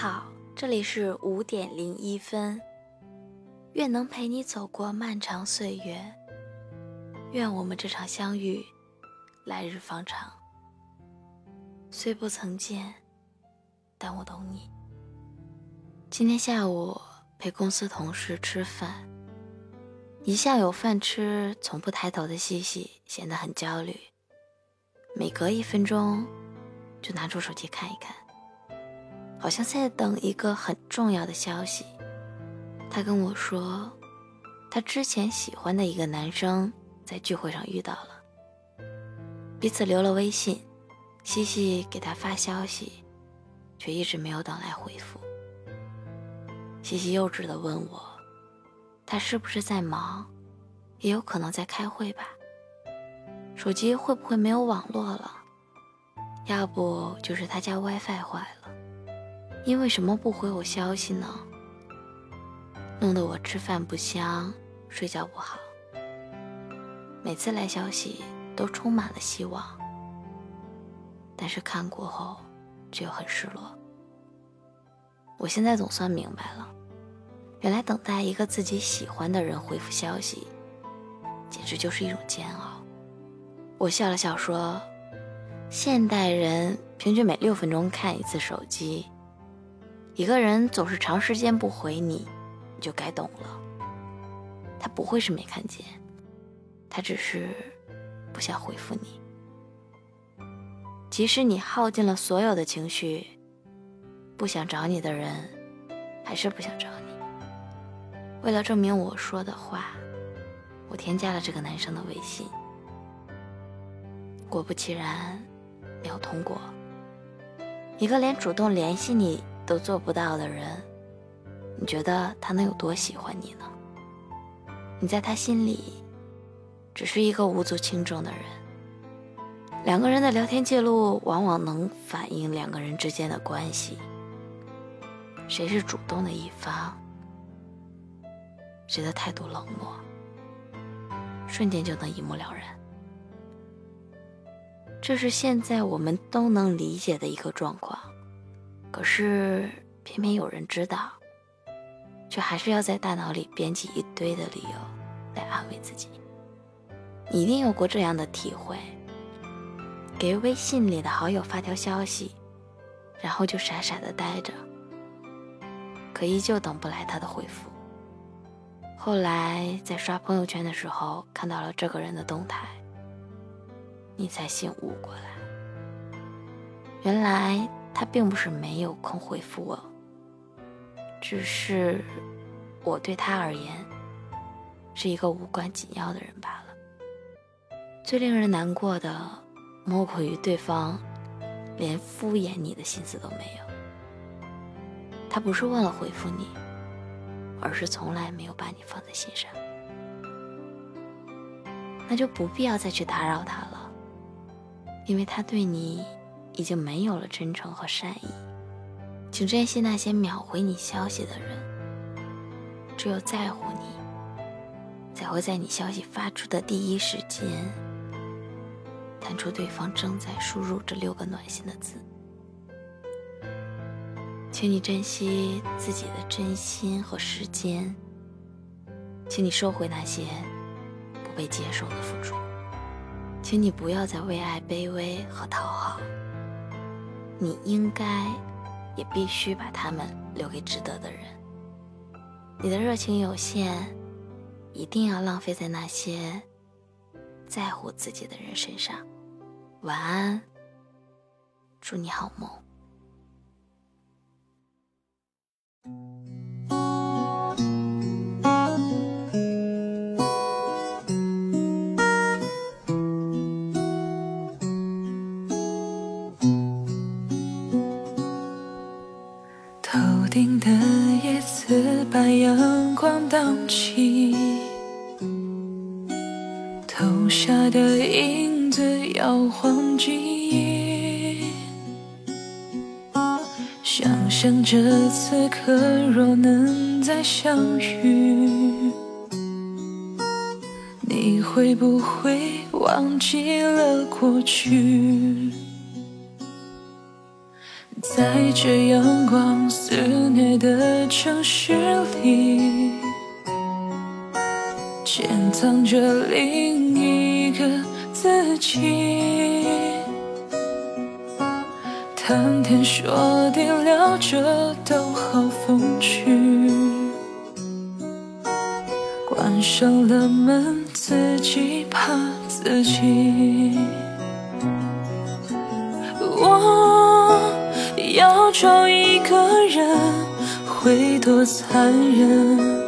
好，这里是五点零一分。愿能陪你走过漫长岁月，愿我们这场相遇，来日方长。虽不曾见，但我懂你。今天下午陪公司同事吃饭，一向有饭吃、从不抬头的西西显得很焦虑，每隔一分钟就拿出手机看一看。好像在等一个很重要的消息。他跟我说，他之前喜欢的一个男生在聚会上遇到了，彼此留了微信，西西给他发消息，却一直没有等来回复。西西幼稚的问我，他是不是在忙？也有可能在开会吧。手机会不会没有网络了？要不就是他家 WiFi 坏了。因为什么不回我消息呢？弄得我吃饭不香，睡觉不好。每次来消息都充满了希望，但是看过后却又很失落。我现在总算明白了，原来等待一个自己喜欢的人回复消息，简直就是一种煎熬。我笑了笑说：“现代人平均每六分钟看一次手机。”一个人总是长时间不回你，你就该懂了。他不会是没看见，他只是不想回复你。即使你耗尽了所有的情绪，不想找你的人，还是不想找你。为了证明我说的话，我添加了这个男生的微信。果不其然，没有通过。一个连主动联系你。都做不到的人，你觉得他能有多喜欢你呢？你在他心里，只是一个无足轻重的人。两个人的聊天记录往往能反映两个人之间的关系，谁是主动的一方，谁的态度冷漠，瞬间就能一目了然。这是现在我们都能理解的一个状况。可是，偏偏有人知道，却还是要在大脑里编辑一堆的理由来安慰自己。你一定有过这样的体会：给微信里的好友发条消息，然后就傻傻的待着，可依旧等不来他的回复。后来在刷朋友圈的时候看到了这个人的动态，你才醒悟过来，原来。他并不是没有空回复我，只是我对他而言是一个无关紧要的人罢了。最令人难过的，莫过于对方连敷衍你的心思都没有。他不是忘了回复你，而是从来没有把你放在心上。那就不必要再去打扰他了，因为他对你。已经没有了真诚和善意，请珍惜那些秒回你消息的人。只有在乎你，才会在你消息发出的第一时间，弹出对方正在输入这六个暖心的字。请你珍惜自己的真心和时间，请你收回那些不被接受的付出，请你不要再为爱卑微和讨好。你应该，也必须把他们留给值得的人。你的热情有限，一定要浪费在那些在乎自己的人身上。晚安，祝你好梦。下的影子摇晃记忆。想象着此刻若能再相遇，你会不会忘记了过去？在这阳光肆虐的城市里，潜藏着另个自己。谈天说地聊着都好风趣，关上了门，自己怕自己。我要找一个人，会多残忍？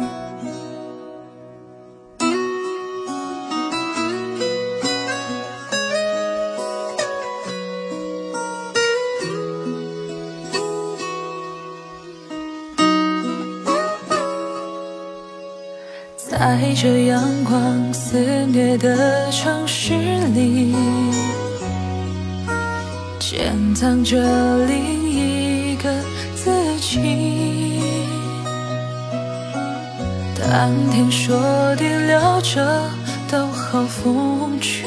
在这阳光肆虐的城市里，潜藏着另一个自己。谈天说地聊着都好风趣，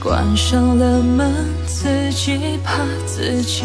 关上了门，自己怕自己。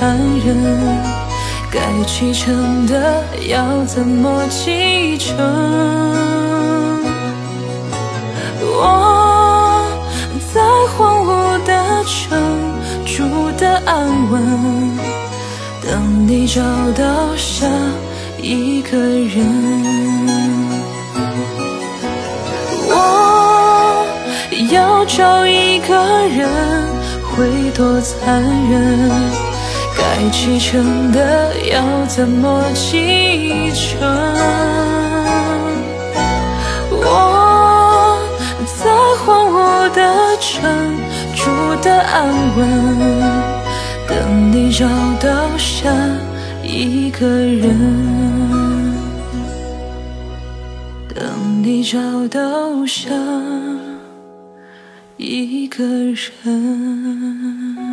残忍？该启程的要怎么启程？我在荒芜的城住的安稳，等你找到下一个人。我要找一个人。会多残忍？该启程的要怎么启程？我在荒芜的城住的安稳，等你找到下一个人，等你找到下。一个人。